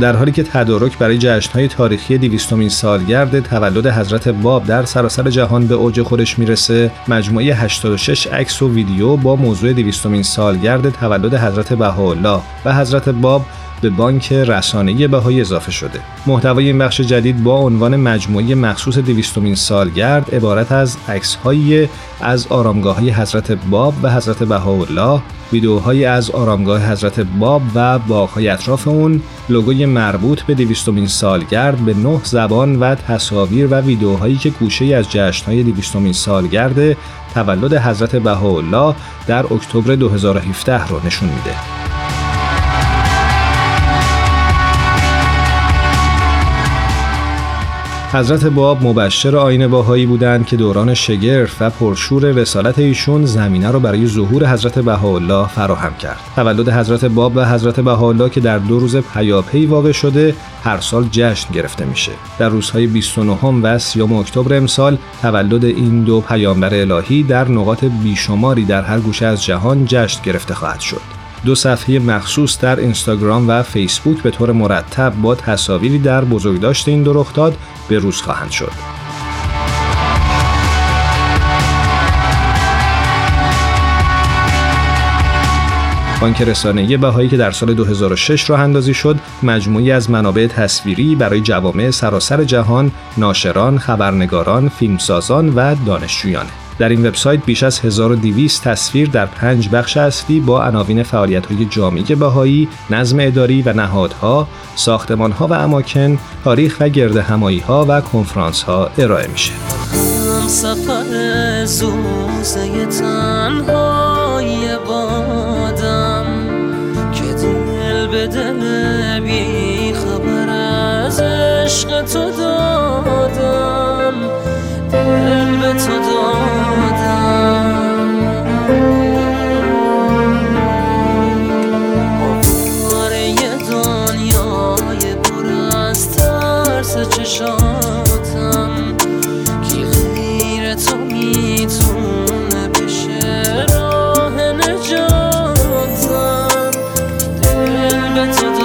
در حالی که تدارک برای جشنهای تاریخی دیویستومین سالگرد تولد حضرت باب در سراسر جهان به اوج خودش می‌رسه مجموعه 86 عکس و ویدیو با موضوع دیویستومین سالگرد تولد حضرت بهاءالله و حضرت باب به بانک رسانه‌ای بهایی اضافه شده. محتوای این بخش جدید با عنوان مجموعه مخصوص دویستمین سالگرد عبارت از عکس‌های از آرامگاه‌های حضرت باب و حضرت بهاءالله، ویدیوهایی از آرامگاه حضرت باب و باغ‌های اطراف اون، لوگوی مربوط به دویستمین سالگرد به نه زبان و تصاویر و ویدیوهایی که گوشه از جشن‌های دویستمین سالگرد تولد حضرت بهاءالله در اکتبر 2017 رو نشون میده. حضرت باب مبشر آین باهایی بودند که دوران شگرف و پرشور رسالت ایشون زمینه را برای ظهور حضرت بهاءالله فراهم کرد. تولد حضرت باب و حضرت بهاءالله که در دو روز پیاپی واقع شده، هر سال جشن گرفته میشه. در روزهای 29 و 30 اکتبر امسال تولد این دو پیامبر الهی در نقاط بیشماری در هر گوشه از جهان جشن گرفته خواهد شد. دو صفحه مخصوص در اینستاگرام و فیسبوک به طور مرتب با تصاویری در بزرگداشت این دو رخداد به روز خواهند شد. بانک رسانه‌ای بهایی که در سال 2006 راه اندازی شد، مجموعی از منابع تصویری برای جوامع سراسر جهان، ناشران، خبرنگاران، فیلمسازان و دانشجویانه. در این وبسایت بیش از 1200 تصویر در پنج بخش اصلی با عناوین فعالیت‌های جامعه بهایی، نظم اداری و نهادها، ساختمان‌ها و اماکن، تاریخ و گرد همایی‌ها و کنفرانس‌ها ارائه میشه. تو چشاتم که غیر تو می‌تونه بشه راه نجاتم؟ دل به تو